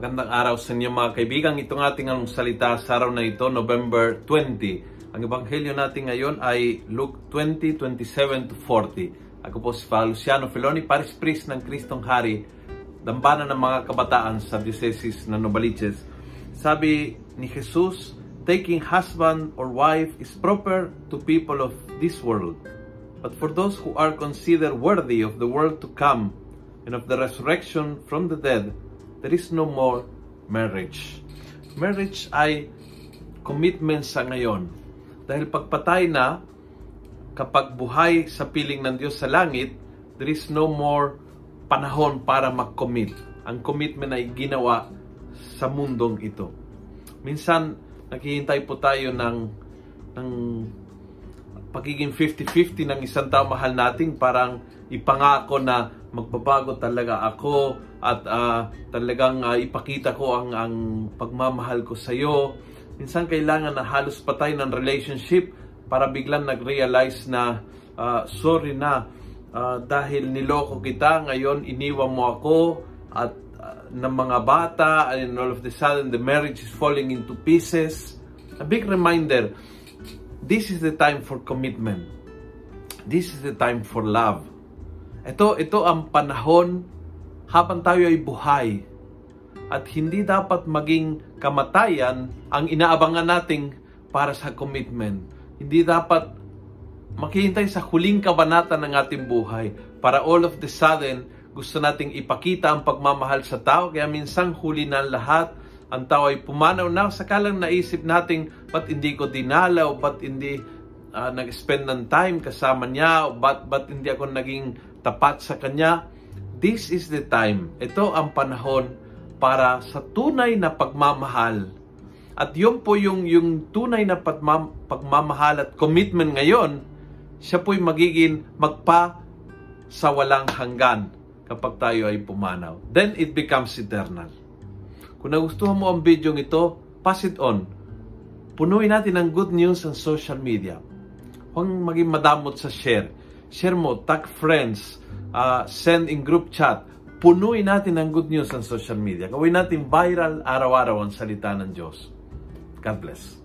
Magandang araw sa inyo mga kaibigan. Itong ating ang salita sa araw na ito, November 20. Ang ebanghelyo natin ngayon ay Luke 20, 27 to 40. Ako po si Father Luciano Feloni, Paris Priest ng Kristong Hari, dambana ng mga kabataan sa Diocese na Novaliches. Sabi ni Jesus, taking husband or wife is proper to people of this world. But for those who are considered worthy of the world to come and of the resurrection from the dead, there is no more marriage. Marriage ay commitment sa ngayon. Dahil pagpatay na, kapag buhay sa piling ng Diyos sa langit, there is no more panahon para mag-commit. Ang commitment ay ginawa sa mundong ito. Minsan, naghihintay po tayo ng, ng pagiging 50-50 ng isang tao mahal nating parang ipangako na magbabago talaga ako at uh, talagang uh, ipakita ko ang ang pagmamahal ko sa iyo. Minsan kailangan na halos patay ng relationship para biglang nag-realize na uh, sorry na uh, dahil niloko kita ngayon iniwan mo ako at uh, ng mga bata and all of the sudden the marriage is falling into pieces. A big reminder, this is the time for commitment. This is the time for love. Ito, ito ang panahon habang tayo ay buhay. At hindi dapat maging kamatayan ang inaabangan nating para sa commitment. Hindi dapat maghihintay sa huling kabanata ng ating buhay para all of the sudden gusto nating ipakita ang pagmamahal sa tao. Kaya minsan huli na lahat, ang tao ay pumanaw na. Sakalang naisip nating, ba't hindi ko dinalaw, ba't hindi uh, nag-spend ng time kasama niya, ba't, ba't hindi ako naging tapat sa Kanya. This is the time. Ito ang panahon para sa tunay na pagmamahal. At yun po yung, yung tunay na pagmam, pagmamahal at commitment ngayon, siya po'y magiging magpa sa walang hanggan kapag tayo ay pumanaw. Then it becomes eternal. Kung nagustuhan mo ang video ito, pass it on. Punuin natin ang good news sa social media. Huwag maging madamot sa share share mo, tag friends, uh, send in group chat. Punuin natin ang good news sa social media. Gawin natin viral araw-araw ang salita ng Diyos. God bless.